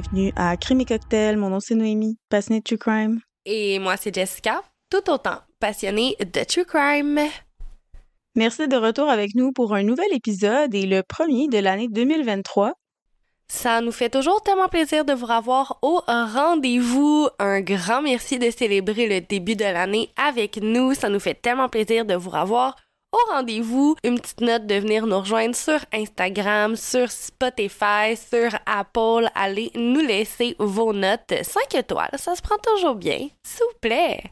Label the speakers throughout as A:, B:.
A: bienvenue à Crime et Cocktail. Mon nom c'est Noémie, passionnée de True Crime.
B: Et moi c'est Jessica, tout autant passionnée de True Crime.
A: Merci de retour avec nous pour un nouvel épisode et le premier de l'année 2023.
B: Ça nous fait toujours tellement plaisir de vous revoir au rendez-vous. Un grand merci de célébrer le début de l'année avec nous. Ça nous fait tellement plaisir de vous revoir au rendez-vous. Une petite note de venir nous rejoindre sur Instagram, sur Spotify, sur Apple. Allez nous laisser vos notes 5 étoiles. Ça se prend toujours bien. S'il vous plaît.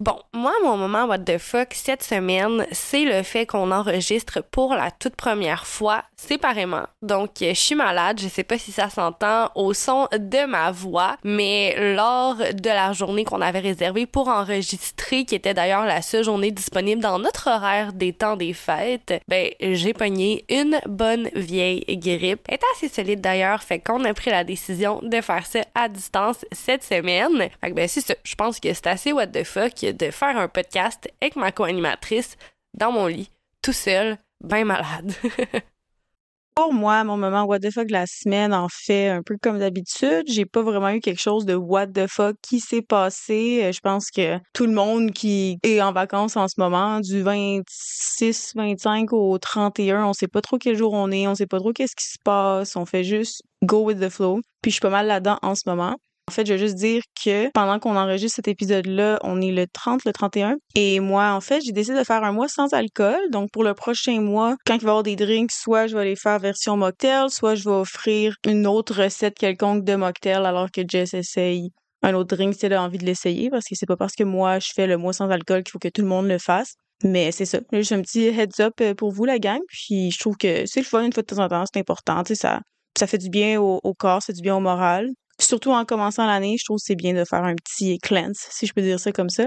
B: Bon, moi, mon moment what the fuck cette semaine, c'est le fait qu'on enregistre pour la toute première fois séparément. Donc, je suis malade, je sais pas si ça s'entend au son de ma voix, mais lors de la journée qu'on avait réservée pour enregistrer, qui était d'ailleurs la seule journée disponible dans notre horaire des temps des fêtes, ben, j'ai pogné une bonne vieille grippe. Elle assez solide d'ailleurs, fait qu'on a pris la décision de faire ça à distance cette semaine. Fait que ben, c'est ça. Je pense que c'est assez what the fuck de faire un podcast avec ma co-animatrice dans mon lit, tout seul, bien malade.
A: Pour moi, mon moment what the fuck de la semaine, en fait, un peu comme d'habitude, j'ai pas vraiment eu quelque chose de what the fuck qui s'est passé. Euh, je pense que tout le monde qui est en vacances en ce moment, du 26, 25 au 31, on sait pas trop quel jour on est, on sait pas trop qu'est-ce qui se passe, on fait juste go with the flow. Puis je suis pas mal là-dedans en ce moment. En fait, je veux juste dire que pendant qu'on enregistre cet épisode-là, on est le 30, le 31. Et moi, en fait, j'ai décidé de faire un mois sans alcool. Donc, pour le prochain mois, quand il va y avoir des drinks, soit je vais les faire version mocktail, soit je vais offrir une autre recette quelconque de mocktail alors que Jess essaye un autre drink si elle a envie de l'essayer. Parce que c'est pas parce que moi, je fais le mois sans alcool qu'il faut que tout le monde le fasse. Mais c'est ça. Juste un petit heads up euh, pour vous, la gang. Puis je trouve que c'est le fun une fois de temps en temps. C'est important. Tu ça, ça fait du bien au, au corps, fait du bien au moral. Surtout en commençant l'année, je trouve que c'est bien de faire un petit cleanse, si je peux dire ça comme ça.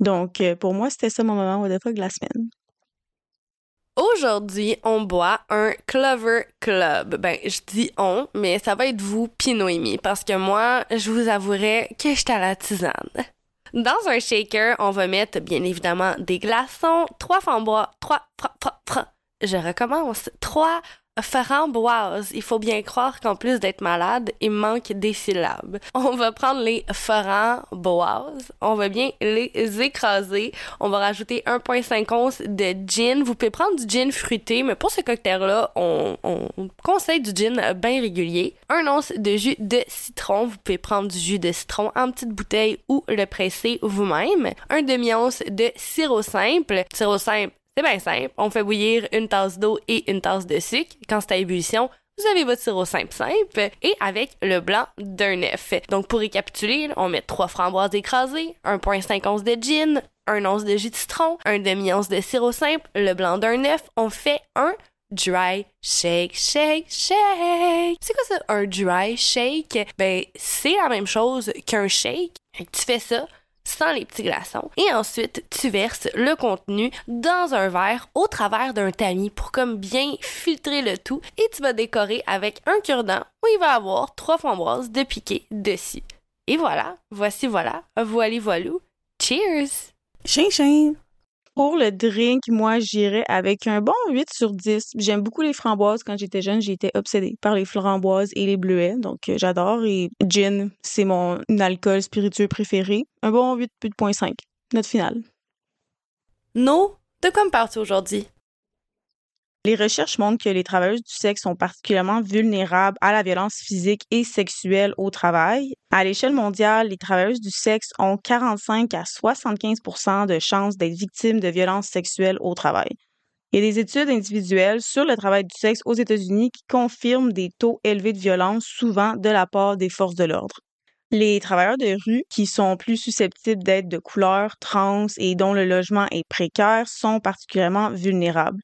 A: Donc, euh, pour moi, c'était ça mon moment what the de la semaine.
B: Aujourd'hui, on boit un Clover Club. Ben, je dis on, mais ça va être vous, puis parce que moi, je vous avouerai que j'étais à la tisane. Dans un shaker, on va mettre, bien évidemment, des glaçons, trois frambois, trois, trois, trois, trois. Je recommence. Trois Framboise. Il faut bien croire qu'en plus d'être malade, il manque des syllabes. On va prendre les framboises. On va bien les écraser. On va rajouter 1,5 once de gin. Vous pouvez prendre du gin fruité, mais pour ce cocktail-là, on, on, conseille du gin bien régulier. Un once de jus de citron. Vous pouvez prendre du jus de citron en petite bouteille ou le presser vous-même. Un demi-once de sirop simple. Sirop simple, c'est bien simple. On fait bouillir une tasse d'eau et une tasse de sucre. Quand c'est à ébullition, vous avez votre sirop simple simple et avec le blanc d'un œuf. Donc pour récapituler, on met trois framboises écrasées, 1.5 once de gin, un once de jus de citron, un demi-once de sirop simple, le blanc d'un œuf. On fait un dry shake, shake, shake. C'est quoi ça, un dry shake? Ben, c'est la même chose qu'un shake. Tu fais ça sans les petits glaçons. Et ensuite, tu verses le contenu dans un verre au travers d'un tamis pour comme bien filtrer le tout et tu vas décorer avec un cure-dent où il va avoir trois framboises de piqué dessus. Et voilà, voici voilà, voili voilou. Cheers!
A: Ching ching! Pour le drink, moi, j'irais avec un bon 8 sur 10. J'aime beaucoup les framboises. Quand j'étais jeune, j'étais obsédée par les framboises et les bleuets. Donc, euh, j'adore. Et gin, c'est mon alcool spiritueux préféré. Un bon 8,5. Note finale.
B: No, de quoi me aujourd'hui?
A: Les recherches montrent que les travailleuses du sexe sont particulièrement vulnérables à la violence physique et sexuelle au travail. À l'échelle mondiale, les travailleuses du sexe ont 45 à 75% de chances d'être victimes de violences sexuelles au travail. Il y a des études individuelles sur le travail du sexe aux États-Unis qui confirment des taux élevés de violence, souvent de la part des forces de l'ordre. Les travailleurs de rue, qui sont plus susceptibles d'être de couleur, trans et dont le logement est précaire, sont particulièrement vulnérables.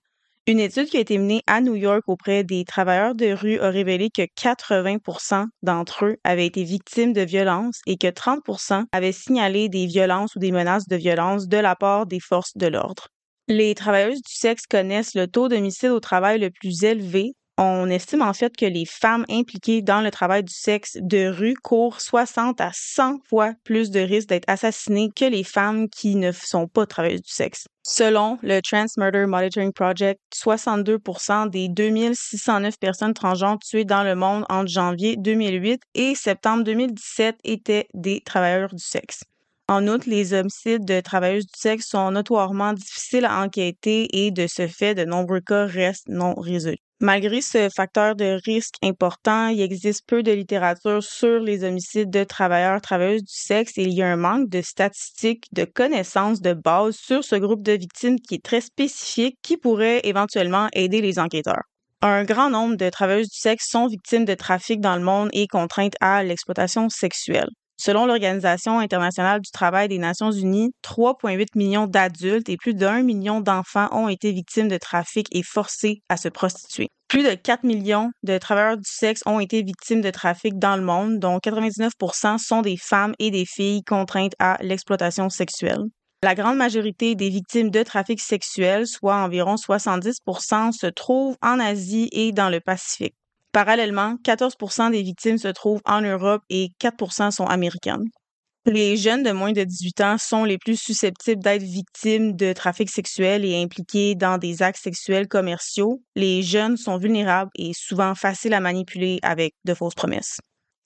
A: Une étude qui a été menée à New York auprès des travailleurs de rue a révélé que 80% d'entre eux avaient été victimes de violences et que 30% avaient signalé des violences ou des menaces de violence de la part des forces de l'ordre. Les travailleuses du sexe connaissent le taux d'homicide au travail le plus élevé On estime en fait que les femmes impliquées dans le travail du sexe de rue courent 60 à 100 fois plus de risques d'être assassinées que les femmes qui ne sont pas travailleuses du sexe. Selon le Trans Murder Monitoring Project, 62% des 2609 personnes transgenres tuées dans le monde entre janvier 2008 et septembre 2017 étaient des travailleurs du sexe. En outre, les homicides de travailleuses du sexe sont notoirement difficiles à enquêter et de ce fait, de nombreux cas restent non résolus. Malgré ce facteur de risque important, il existe peu de littérature sur les homicides de travailleurs travailleuses du sexe et il y a un manque de statistiques, de connaissances de base sur ce groupe de victimes qui est très spécifique qui pourrait éventuellement aider les enquêteurs. Un grand nombre de travailleuses du sexe sont victimes de trafic dans le monde et contraintes à l'exploitation sexuelle. Selon l'Organisation internationale du travail des Nations unies, 3,8 millions d'adultes et plus d'un million d'enfants ont été victimes de trafic et forcés à se prostituer. Plus de 4 millions de travailleurs du sexe ont été victimes de trafic dans le monde, dont 99% sont des femmes et des filles contraintes à l'exploitation sexuelle. La grande majorité des victimes de trafic sexuel, soit environ 70% se trouvent en Asie et dans le Pacifique. Parallèlement, 14% des victimes se trouvent en Europe et 4% sont américaines. Les jeunes de moins de 18 ans sont les plus susceptibles d'être victimes de trafic sexuel et impliqués dans des actes sexuels commerciaux. Les jeunes sont vulnérables et souvent faciles à manipuler avec de fausses promesses.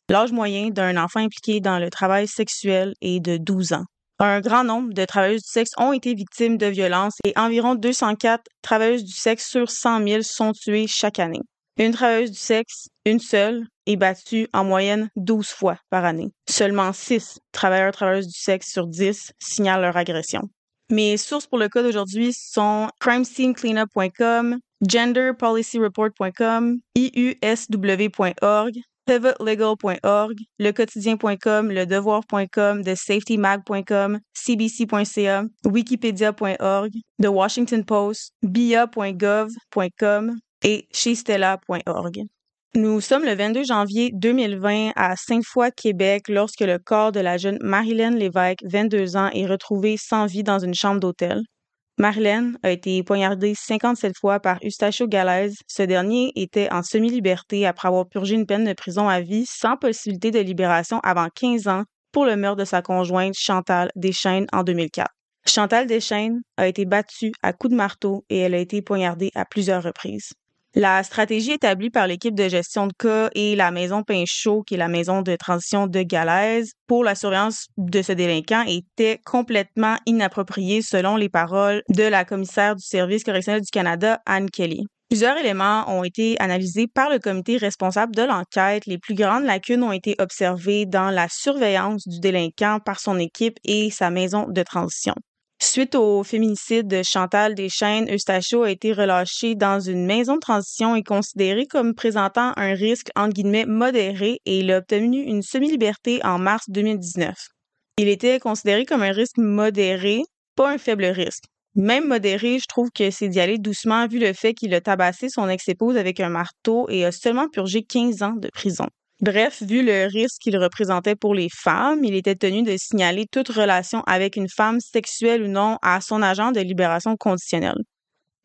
A: L'âge moyen d'un enfant impliqué dans le travail sexuel est de 12 ans. Un grand nombre de travailleuses du sexe ont été victimes de violences et environ 204 travailleuses du sexe sur 100 000 sont tuées chaque année. Une travailleuse du sexe, une seule, est battue en moyenne 12 fois par année. Seulement 6 travailleurs travailleuses du sexe sur 10 signalent leur agression. Mes sources pour le cas d'aujourd'hui sont crimescenecleanup.com, genderpolicyreport.com, iusw.org, pivotlegal.org, lequotidien.com, ledevoir.com, thesafetymag.com, cbc.ca, wikipedia.org, The Washington Post, bia.gov.com, et chez Stella.org. Nous sommes le 22 janvier 2020 à Sainte-Foy, Québec, lorsque le corps de la jeune Marilyn Lévesque, 22 ans, est retrouvé sans vie dans une chambre d'hôtel. Marilyn a été poignardée 57 fois par Eustachio Galaise. Ce dernier était en semi-liberté après avoir purgé une peine de prison à vie sans possibilité de libération avant 15 ans pour le meurtre de sa conjointe Chantal Deschaines en 2004. Chantal Deschaines a été battue à coups de marteau et elle a été poignardée à plusieurs reprises. La stratégie établie par l'équipe de gestion de cas et la maison Pinchot, qui est la maison de transition de Galaise, pour la surveillance de ce délinquant était complètement inappropriée selon les paroles de la commissaire du service correctionnel du Canada, Anne Kelly. Plusieurs éléments ont été analysés par le comité responsable de l'enquête. Les plus grandes lacunes ont été observées dans la surveillance du délinquant par son équipe et sa maison de transition. Suite au féminicide de Chantal Deschaines, Eustachio a été relâché dans une maison de transition et considéré comme présentant un risque entre guillemets modéré et il a obtenu une semi-liberté en mars 2019. Il était considéré comme un risque modéré, pas un faible risque. Même modéré, je trouve que c'est d'y aller doucement vu le fait qu'il a tabassé son ex-épouse avec un marteau et a seulement purgé 15 ans de prison. Bref, vu le risque qu'il représentait pour les femmes, il était tenu de signaler toute relation avec une femme sexuelle ou non à son agent de libération conditionnelle.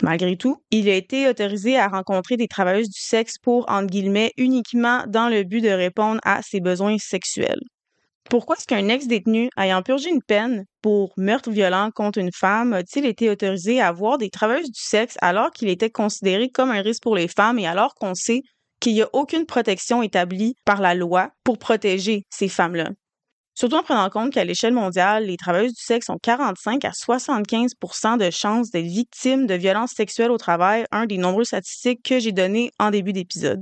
A: Malgré tout, il a été autorisé à rencontrer des travailleuses du sexe pour, entre guillemets, uniquement dans le but de répondre à ses besoins sexuels. Pourquoi est-ce qu'un ex-détenu ayant purgé une peine pour meurtre violent contre une femme a-t-il été autorisé à voir des travailleuses du sexe alors qu'il était considéré comme un risque pour les femmes et alors qu'on sait qu'il n'y a aucune protection établie par la loi pour protéger ces femmes-là. Surtout en prenant en compte qu'à l'échelle mondiale, les travailleuses du sexe ont 45 à 75% de chances d'être victimes de violences sexuelles au travail, un des nombreux statistiques que j'ai données en début d'épisode.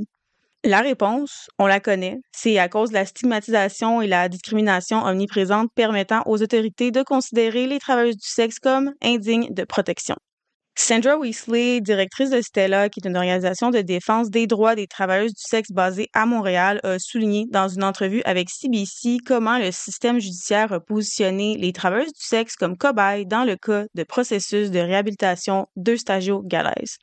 A: La réponse, on la connaît, c'est à cause de la stigmatisation et la discrimination omniprésente permettant aux autorités de considérer les travailleuses du sexe comme indignes de protection. Sandra Weasley, directrice de Stella, qui est une organisation de défense des droits des travailleuses du sexe basée à Montréal, a souligné dans une entrevue avec CBC comment le système judiciaire a positionné les travailleuses du sexe comme cobayes dans le cas de processus de réhabilitation d'Eustagio Galaise.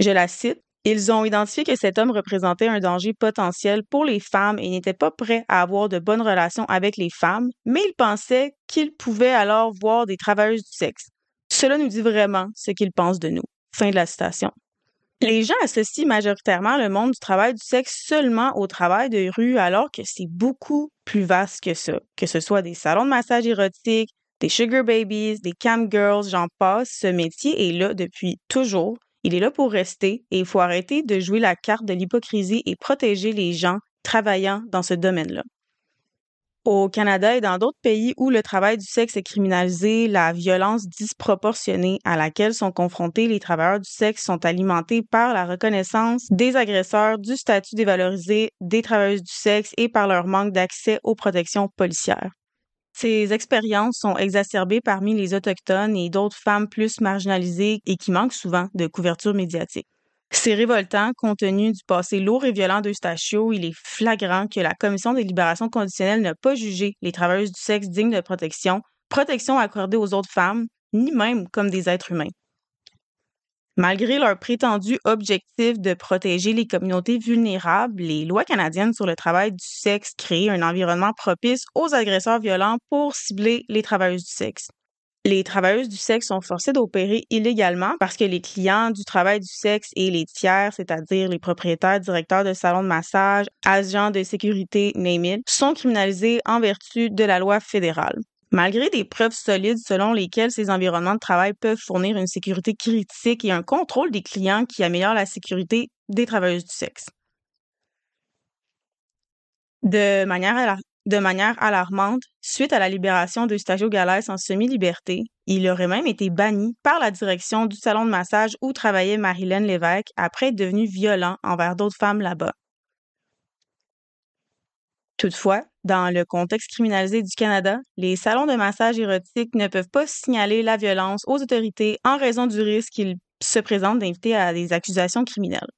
A: Je la cite. Ils ont identifié que cet homme représentait un danger potentiel pour les femmes et n'était pas prêt à avoir de bonnes relations avec les femmes, mais ils pensaient qu'ils pouvaient alors voir des travailleuses du sexe. Cela nous dit vraiment ce qu'ils pensent de nous. Fin de la citation. Les gens associent majoritairement le monde du travail du sexe seulement au travail de rue, alors que c'est beaucoup plus vaste que ça. Que ce soit des salons de massage érotique, des sugar babies, des cam girls, j'en passe, ce métier est là depuis toujours. Il est là pour rester et il faut arrêter de jouer la carte de l'hypocrisie et protéger les gens travaillant dans ce domaine-là. Au Canada et dans d'autres pays où le travail du sexe est criminalisé, la violence disproportionnée à laquelle sont confrontés les travailleurs du sexe sont alimentés par la reconnaissance des agresseurs, du statut dévalorisé des travailleuses du sexe et par leur manque d'accès aux protections policières. Ces expériences sont exacerbées parmi les Autochtones et d'autres femmes plus marginalisées et qui manquent souvent de couverture médiatique. C'est révoltant compte tenu du passé lourd et violent d'Eustachio. Il est flagrant que la Commission des libérations conditionnelles n'a pas jugé les travailleuses du sexe dignes de protection, protection accordée aux autres femmes, ni même comme des êtres humains. Malgré leur prétendu objectif de protéger les communautés vulnérables, les lois canadiennes sur le travail du sexe créent un environnement propice aux agresseurs violents pour cibler les travailleuses du sexe. Les travailleuses du sexe sont forcées d'opérer illégalement parce que les clients du travail du sexe et les tiers, c'est-à-dire les propriétaires, directeurs de salons de massage, agents de sécurité, name sont criminalisés en vertu de la loi fédérale. Malgré des preuves solides selon lesquelles ces environnements de travail peuvent fournir une sécurité critique et un contrôle des clients qui améliore la sécurité des travailleuses du sexe. De manière de manière alarmante, suite à la libération d'Eustachio Galès en semi-liberté, il aurait même été banni par la direction du salon de massage où travaillait Marilyn Lévesque après être devenu violent envers d'autres femmes là-bas. Toutefois, dans le contexte criminalisé du Canada, les salons de massage érotique ne peuvent pas signaler la violence aux autorités en raison du risque qu'ils se présentent d'inviter à des accusations criminelles.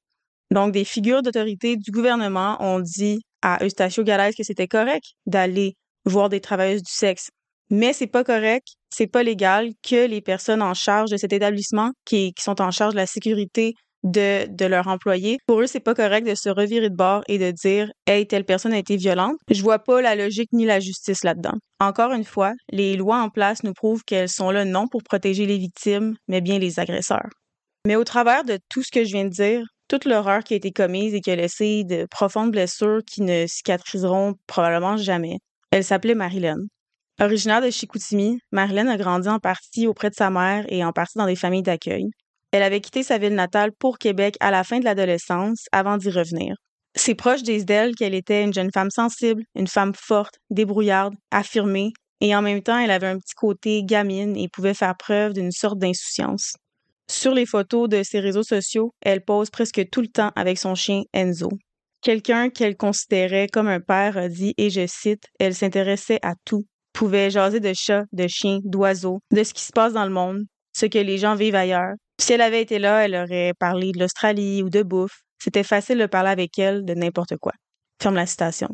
A: Donc, des figures d'autorité du gouvernement ont dit à Eustachio Galès que c'était correct d'aller voir des travailleuses du sexe. Mais c'est pas correct, c'est pas légal que les personnes en charge de cet établissement, qui, qui sont en charge de la sécurité de, de leurs employés, pour eux, c'est pas correct de se revirer de bord et de dire Hey, telle personne a été violente. Je vois pas la logique ni la justice là-dedans. Encore une fois, les lois en place nous prouvent qu'elles sont là non pour protéger les victimes, mais bien les agresseurs. Mais au travers de tout ce que je viens de dire, toute l'horreur qui a été commise et qui a laissé de profondes blessures qui ne cicatriseront probablement jamais. Elle s'appelait Marilyn. Originaire de Chicoutimi, Marilyn a grandi en partie auprès de sa mère et en partie dans des familles d'accueil. Elle avait quitté sa ville natale pour Québec à la fin de l'adolescence avant d'y revenir. C'est proche disent d'elle qu'elle était une jeune femme sensible, une femme forte, débrouillarde, affirmée, et en même temps elle avait un petit côté gamine et pouvait faire preuve d'une sorte d'insouciance. Sur les photos de ses réseaux sociaux, elle pose presque tout le temps avec son chien Enzo. Quelqu'un qu'elle considérait comme un père a dit, et je cite, elle s'intéressait à tout, pouvait jaser de chats, de chiens, d'oiseaux, de ce qui se passe dans le monde, ce que les gens vivent ailleurs. Si elle avait été là, elle aurait parlé de l'Australie ou de bouffe. C'était facile de parler avec elle de n'importe quoi. Ferme la citation.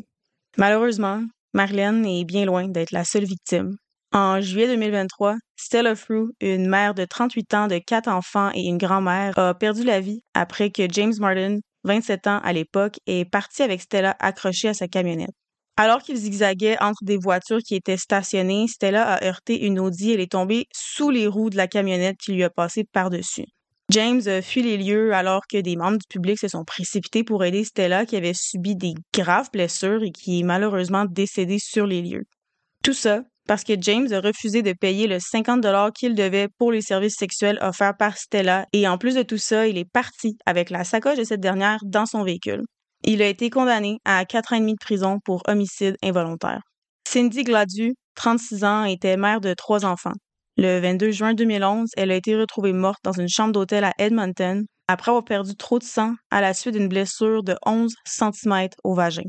A: Malheureusement, Marlène est bien loin d'être la seule victime. En juillet 2023, Stella Frew, une mère de 38 ans de quatre enfants et une grand-mère, a perdu la vie après que James Martin, 27 ans à l'époque, est parti avec Stella accrochée à sa camionnette. Alors qu'il zigzaguait entre des voitures qui étaient stationnées, Stella a heurté une Audi et est tombée sous les roues de la camionnette qui lui a passé par-dessus. James a fui les lieux alors que des membres du public se sont précipités pour aider Stella qui avait subi des graves blessures et qui est malheureusement décédée sur les lieux. Tout ça parce que James a refusé de payer le 50 dollars qu'il devait pour les services sexuels offerts par Stella et en plus de tout ça, il est parti avec la sacoche de cette dernière dans son véhicule. Il a été condamné à 4 ans et demi de prison pour homicide involontaire. Cindy Gladu, 36 ans, était mère de trois enfants. Le 22 juin 2011, elle a été retrouvée morte dans une chambre d'hôtel à Edmonton après avoir perdu trop de sang à la suite d'une blessure de 11 cm au vagin.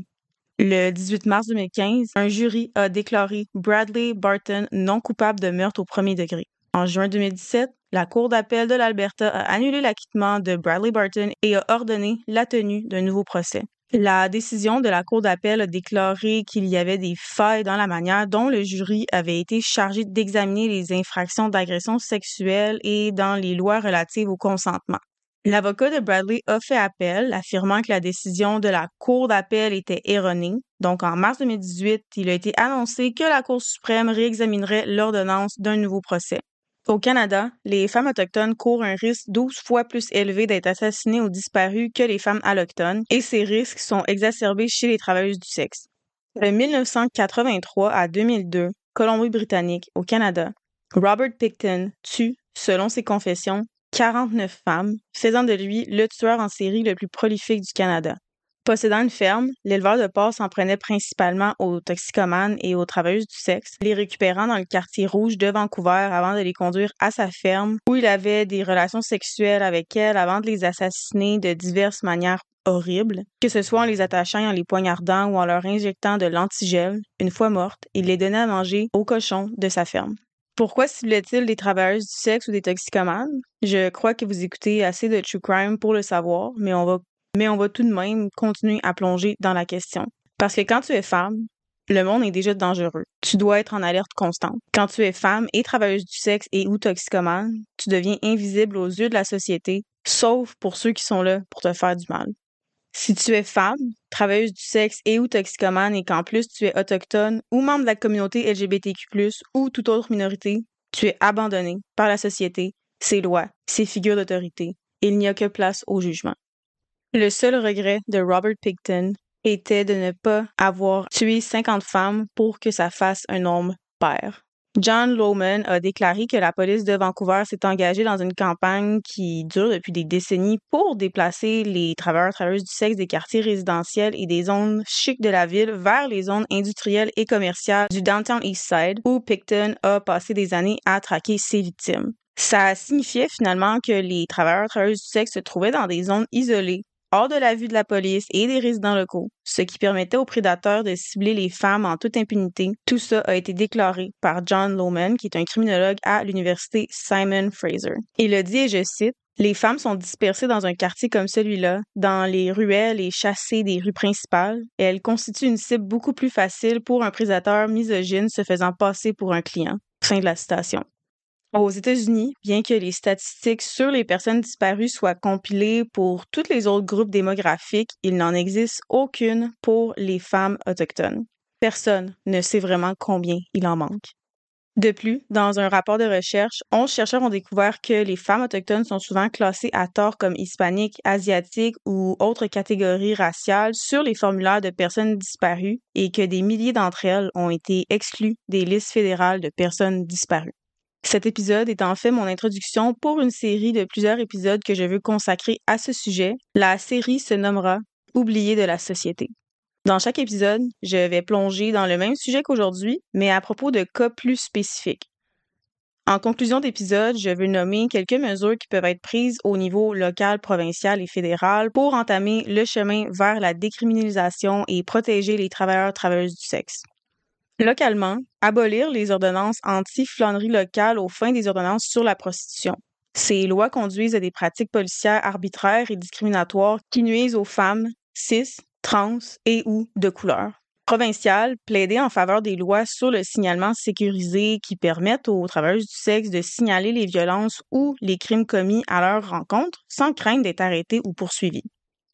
A: Le 18 mars 2015, un jury a déclaré Bradley Barton non coupable de meurtre au premier degré. En juin 2017, la Cour d'appel de l'Alberta a annulé l'acquittement de Bradley Barton et a ordonné la tenue d'un nouveau procès. La décision de la Cour d'appel a déclaré qu'il y avait des failles dans la manière dont le jury avait été chargé d'examiner les infractions d'agression sexuelle et dans les lois relatives au consentement. L'avocat de Bradley a fait appel, affirmant que la décision de la Cour d'appel était erronée. Donc, en mars 2018, il a été annoncé que la Cour suprême réexaminerait l'ordonnance d'un nouveau procès. Au Canada, les femmes autochtones courent un risque 12 fois plus élevé d'être assassinées ou disparues que les femmes allochtones, et ces risques sont exacerbés chez les travailleuses du sexe. De 1983 à 2002, Colombie-Britannique, au Canada, Robert Picton tue, selon ses confessions, 49 femmes, faisant de lui le tueur en série le plus prolifique du Canada. Possédant une ferme, l'éleveur de porcs s'en prenait principalement aux toxicomanes et aux travailleuses du sexe, les récupérant dans le quartier rouge de Vancouver avant de les conduire à sa ferme, où il avait des relations sexuelles avec elles avant de les assassiner de diverses manières horribles, que ce soit en les attachant et en les poignardant ou en leur injectant de l'antigel. Une fois mortes, il les donnait à manger aux cochons de sa ferme. Pourquoi ciblait-il des travailleuses du sexe ou des toxicomanes? Je crois que vous écoutez assez de True Crime pour le savoir, mais on va mais on va tout de même continuer à plonger dans la question. Parce que quand tu es femme, le monde est déjà dangereux. Tu dois être en alerte constante. Quand tu es femme et travailleuse du sexe et ou toxicomane, tu deviens invisible aux yeux de la société, sauf pour ceux qui sont là pour te faire du mal. Si tu es femme, travailleuse du sexe et ou toxicomane et qu'en plus tu es autochtone ou membre de la communauté LGBTQ+, ou toute autre minorité, tu es abandonné par la société, ses lois, ses figures d'autorité. Il n'y a que place au jugement. Le seul regret de Robert Picton était de ne pas avoir tué 50 femmes pour que ça fasse un nombre pair. John Lowman a déclaré que la police de Vancouver s'est engagée dans une campagne qui dure depuis des décennies pour déplacer les travailleurs travailleuses du sexe des quartiers résidentiels et des zones chics de la ville vers les zones industrielles et commerciales du downtown East Side où Picton a passé des années à traquer ses victimes. Ça signifiait finalement que les travailleurs travailleuses du sexe se trouvaient dans des zones isolées hors de la vue de la police et des résidents locaux, ce qui permettait aux prédateurs de cibler les femmes en toute impunité. Tout ça a été déclaré par John Lohman, qui est un criminologue à l'université Simon Fraser. Il a dit, et je cite, les femmes sont dispersées dans un quartier comme celui-là, dans les ruelles et chassées des rues principales, et elles constituent une cible beaucoup plus facile pour un prédateur misogyne se faisant passer pour un client. Fin de la citation. Aux États-Unis, bien que les statistiques sur les personnes disparues soient compilées pour tous les autres groupes démographiques, il n'en existe aucune pour les femmes autochtones. Personne ne sait vraiment combien il en manque. De plus, dans un rapport de recherche, 11 chercheurs ont découvert que les femmes autochtones sont souvent classées à tort comme hispaniques, asiatiques ou autres catégories raciales sur les formulaires de personnes disparues et que des milliers d'entre elles ont été exclues des listes fédérales de personnes disparues. Cet épisode est en fait mon introduction pour une série de plusieurs épisodes que je veux consacrer à ce sujet. La série se nommera Oublié de la société. Dans chaque épisode, je vais plonger dans le même sujet qu'aujourd'hui, mais à propos de cas plus spécifiques. En conclusion d'épisode, je veux nommer quelques mesures qui peuvent être prises au niveau local, provincial et fédéral pour entamer le chemin vers la décriminalisation et protéger les travailleurs travailleuses du sexe. Localement, abolir les ordonnances anti-flânerie locales aux fins des ordonnances sur la prostitution. Ces lois conduisent à des pratiques policières arbitraires et discriminatoires qui nuisent aux femmes, cis, trans et ou de couleur. Provincial, plaider en faveur des lois sur le signalement sécurisé qui permettent aux travailleuses du sexe de signaler les violences ou les crimes commis à leur rencontre sans crainte d'être arrêtés ou poursuivis.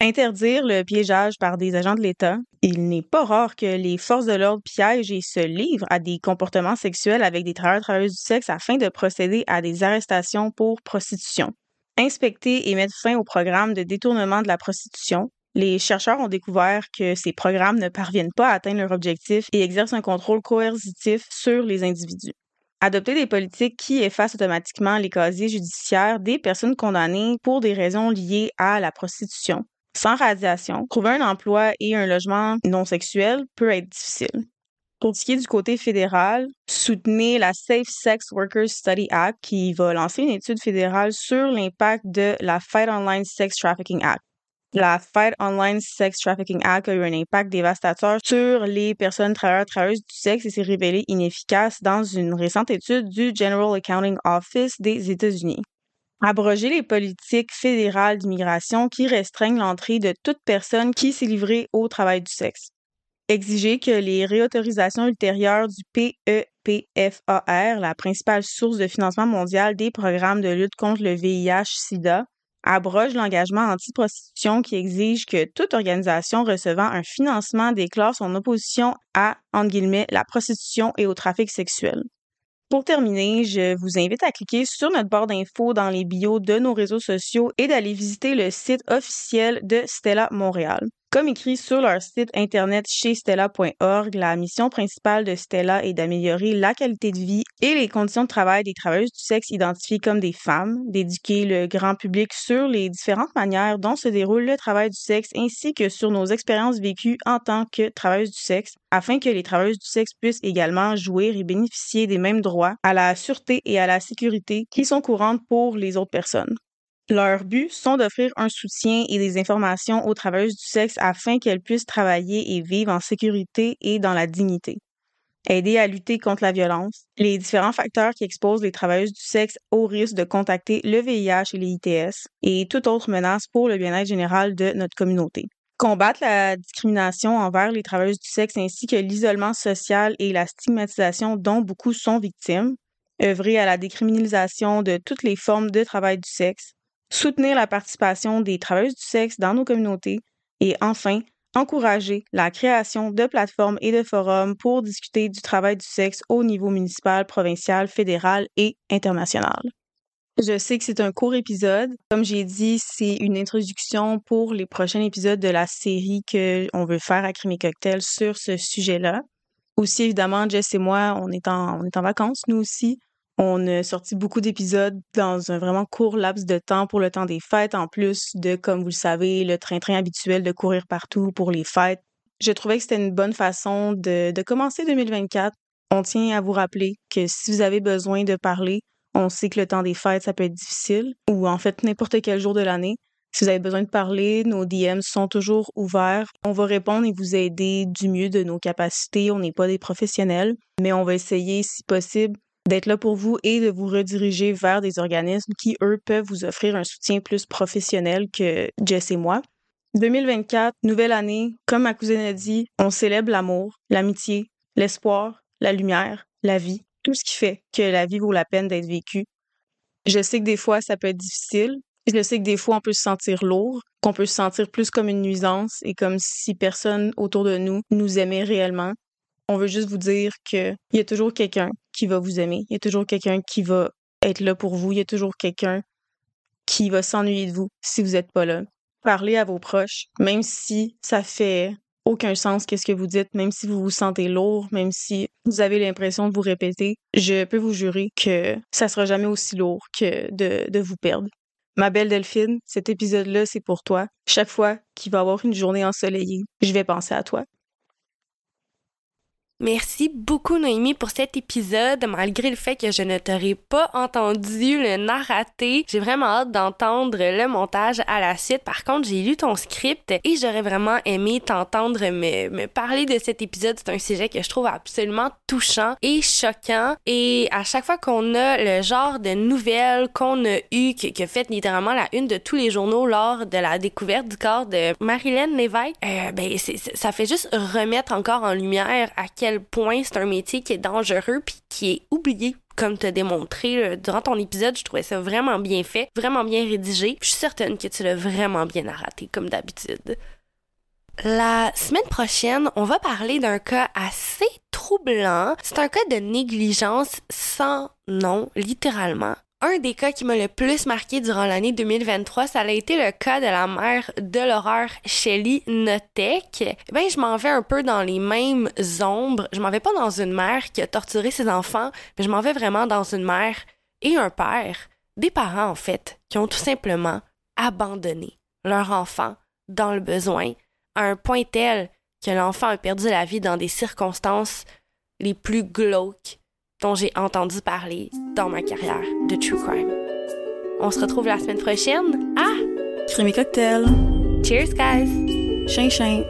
A: Interdire le piégeage par des agents de l'État. Il n'est pas rare que les forces de l'ordre piègent et se livrent à des comportements sexuels avec des travailleurs travailleuses du sexe afin de procéder à des arrestations pour prostitution. Inspecter et mettre fin au programme de détournement de la prostitution. Les chercheurs ont découvert que ces programmes ne parviennent pas à atteindre leur objectif et exercent un contrôle coercitif sur les individus adopter des politiques qui effacent automatiquement les casiers judiciaires des personnes condamnées pour des raisons liées à la prostitution. Sans radiation, trouver un emploi et un logement non sexuel peut être difficile. Pour ce qui est du côté fédéral, soutenez la Safe Sex Workers Study Act qui va lancer une étude fédérale sur l'impact de la Fight Online Sex Trafficking Act. La Fight Online Sex Trafficking Act a eu un impact dévastateur sur les personnes travailleurs travailleuses du sexe et s'est révélé inefficace dans une récente étude du General Accounting Office des États-Unis. Abroger les politiques fédérales d'immigration qui restreignent l'entrée de toute personne qui s'est livrée au travail du sexe. Exiger que les réautorisations ultérieures du PEPFAR, la principale source de financement mondial des programmes de lutte contre le VIH-Sida, abrogent l'engagement anti-prostitution qui exige que toute organisation recevant un financement déclare son opposition à, la prostitution et au trafic sexuel Pour terminer, je vous invite à cliquer sur notre barre d'infos dans les bios de nos réseaux sociaux et d'aller visiter le site officiel de Stella Montréal. Comme écrit sur leur site internet chez Stella.org, la mission principale de Stella est d'améliorer la qualité de vie et les conditions de travail des travailleuses du sexe identifiées comme des femmes, d'éduquer le grand public sur les différentes manières dont se déroule le travail du sexe ainsi que sur nos expériences vécues en tant que travailleuses du sexe, afin que les travailleuses du sexe puissent également jouir et bénéficier des mêmes droits à la sûreté et à la sécurité qui sont courantes pour les autres personnes. Leurs buts sont d'offrir un soutien et des informations aux travailleuses du sexe afin qu'elles puissent travailler et vivre en sécurité et dans la dignité. Aider à lutter contre la violence, les différents facteurs qui exposent les travailleuses du sexe au risque de contacter le VIH et les ITS et toute autre menace pour le bien-être général de notre communauté. Combattre la discrimination envers les travailleuses du sexe ainsi que l'isolement social et la stigmatisation dont beaucoup sont victimes. Œuvrer à la décriminalisation de toutes les formes de travail du sexe soutenir la participation des travailleuses du sexe dans nos communautés et enfin, encourager la création de plateformes et de forums pour discuter du travail du sexe au niveau municipal, provincial, fédéral et international. Je sais que c'est un court épisode. Comme j'ai dit, c'est une introduction pour les prochains épisodes de la série qu'on veut faire à Crime Cocktail sur ce sujet-là. Aussi, évidemment, Jess et moi, on est en, on est en vacances, nous aussi. On a sorti beaucoup d'épisodes dans un vraiment court laps de temps pour le temps des fêtes, en plus de, comme vous le savez, le train-train habituel de courir partout pour les fêtes. Je trouvais que c'était une bonne façon de, de commencer 2024. On tient à vous rappeler que si vous avez besoin de parler, on sait que le temps des fêtes, ça peut être difficile, ou en fait n'importe quel jour de l'année. Si vous avez besoin de parler, nos DM sont toujours ouverts. On va répondre et vous aider du mieux de nos capacités. On n'est pas des professionnels, mais on va essayer, si possible, d'être là pour vous et de vous rediriger vers des organismes qui, eux, peuvent vous offrir un soutien plus professionnel que Jess et moi. 2024, nouvelle année, comme ma cousine a dit, on célèbre l'amour, l'amitié, l'espoir, la lumière, la vie, tout ce qui fait que la vie vaut la peine d'être vécue. Je sais que des fois, ça peut être difficile. Je sais que des fois, on peut se sentir lourd, qu'on peut se sentir plus comme une nuisance et comme si personne autour de nous nous aimait réellement. On veut juste vous dire qu'il y a toujours quelqu'un qui va vous aimer. Il y a toujours quelqu'un qui va être là pour vous. Il y a toujours quelqu'un qui va s'ennuyer de vous si vous n'êtes pas là. Parlez à vos proches, même si ça fait aucun sens qu'est-ce que vous dites, même si vous vous sentez lourd, même si vous avez l'impression de vous répéter, je peux vous jurer que ça sera jamais aussi lourd que de, de vous perdre. Ma belle Delphine, cet épisode-là, c'est pour toi. Chaque fois qu'il va y avoir une journée ensoleillée, je vais penser à toi.
B: Merci beaucoup Noémie pour cet épisode. Malgré le fait que je ne t'aurais pas entendu le narrater, j'ai vraiment hâte d'entendre le montage à la suite. Par contre, j'ai lu ton script et j'aurais vraiment aimé t'entendre me, me parler de cet épisode. C'est un sujet que je trouve absolument touchant et choquant. Et à chaque fois qu'on a le genre de nouvelles qu'on a eu, qui, a fait littéralement la une de tous les journaux lors de la découverte du corps de Marilyn Lévesque, euh, ben ça fait juste remettre encore en lumière à quel point c'est un métier qui est dangereux puis qui est oublié comme tu as démontré durant ton épisode, je trouvais ça vraiment bien fait, vraiment bien rédigé. Je suis certaine que tu l'as vraiment bien narraté, comme d'habitude. La semaine prochaine, on va parler d'un cas assez troublant. C'est un cas de négligence sans nom, littéralement un des cas qui m'a le plus marqué durant l'année 2023, ça a été le cas de la mère de l'horreur Shelly Notek. Ben, je m'en vais un peu dans les mêmes ombres. Je m'en vais pas dans une mère qui a torturé ses enfants, mais je m'en vais vraiment dans une mère et un père, des parents en fait, qui ont tout simplement abandonné leur enfant dans le besoin à un point tel que l'enfant a perdu la vie dans des circonstances les plus glauques dont j'ai entendu parler dans ma carrière de true crime. On se retrouve la semaine prochaine. Ah!
A: Crime cocktail.
B: Cheers, guys!
A: Chien, chien.